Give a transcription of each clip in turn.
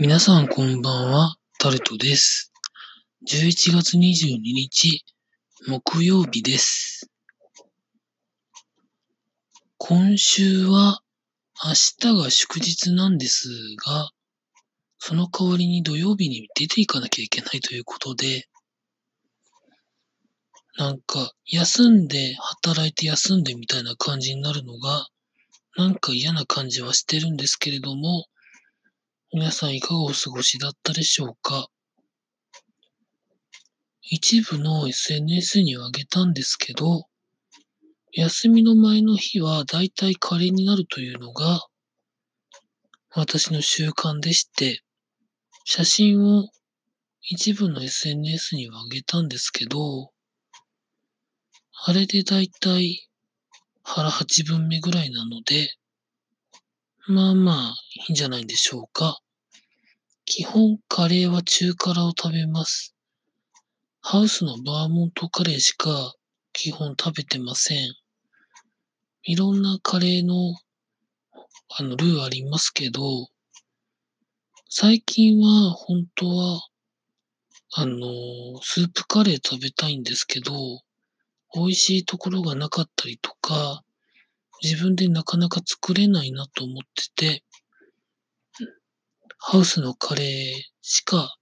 皆さんこんばんは、タルトです。11月22日、木曜日です。今週は明日が祝日なんですが、その代わりに土曜日に出ていかなきゃいけないということで、なんか休んで働いて休んでみたいな感じになるのが、なんか嫌な感じはしてるんですけれども、皆さんいかがお過ごしだったでしょうか？一部の SNS にはあげたんですけど、休みの前の日はだいたいカレーになるというのが私の習慣でして、写真を一部の SNS にはあげたんですけど、あれでだいたい腹8分目ぐらいなので、まあまあいいんじゃないでしょうか。基本カレーは中辛を食べます。ハウスのバーモントカレーしか基本食べてません。いろんなカレーのあのルーありますけど、最近は本当はあのスープカレー食べたいんですけど、美味しいところがなかったりとか、自分でなかなか作れないなと思ってて、ハウスのカレーしか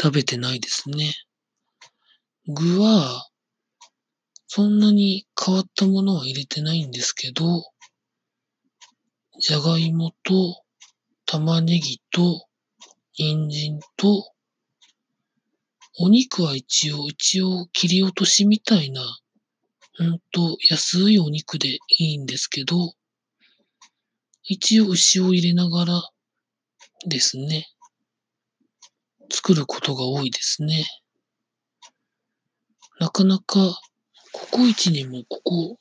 食べてないですね。具は、そんなに変わったものは入れてないんですけど、じゃがいもと、玉ねぎと、人参と、お肉は一応、一応切り落としみたいな、ほんと安いお肉でいいんですけど、一応牛を入れながらですね、作ることが多いですね。なかなか、ココイチにもここ、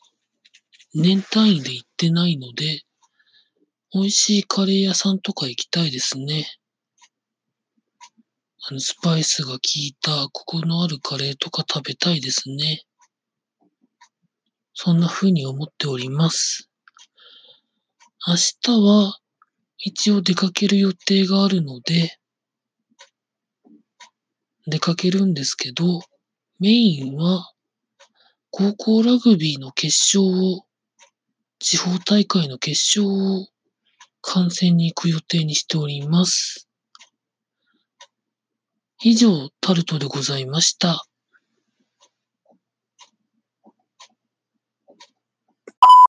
年単位で行ってないので、美味しいカレー屋さんとか行きたいですね。あの、スパイスが効いたコクのあるカレーとか食べたいですね。そんな風に思っております。明日は一応出かける予定があるので、出かけるんですけど、メインは高校ラグビーの決勝を、地方大会の決勝を観戦に行く予定にしております。以上、タルトでございました。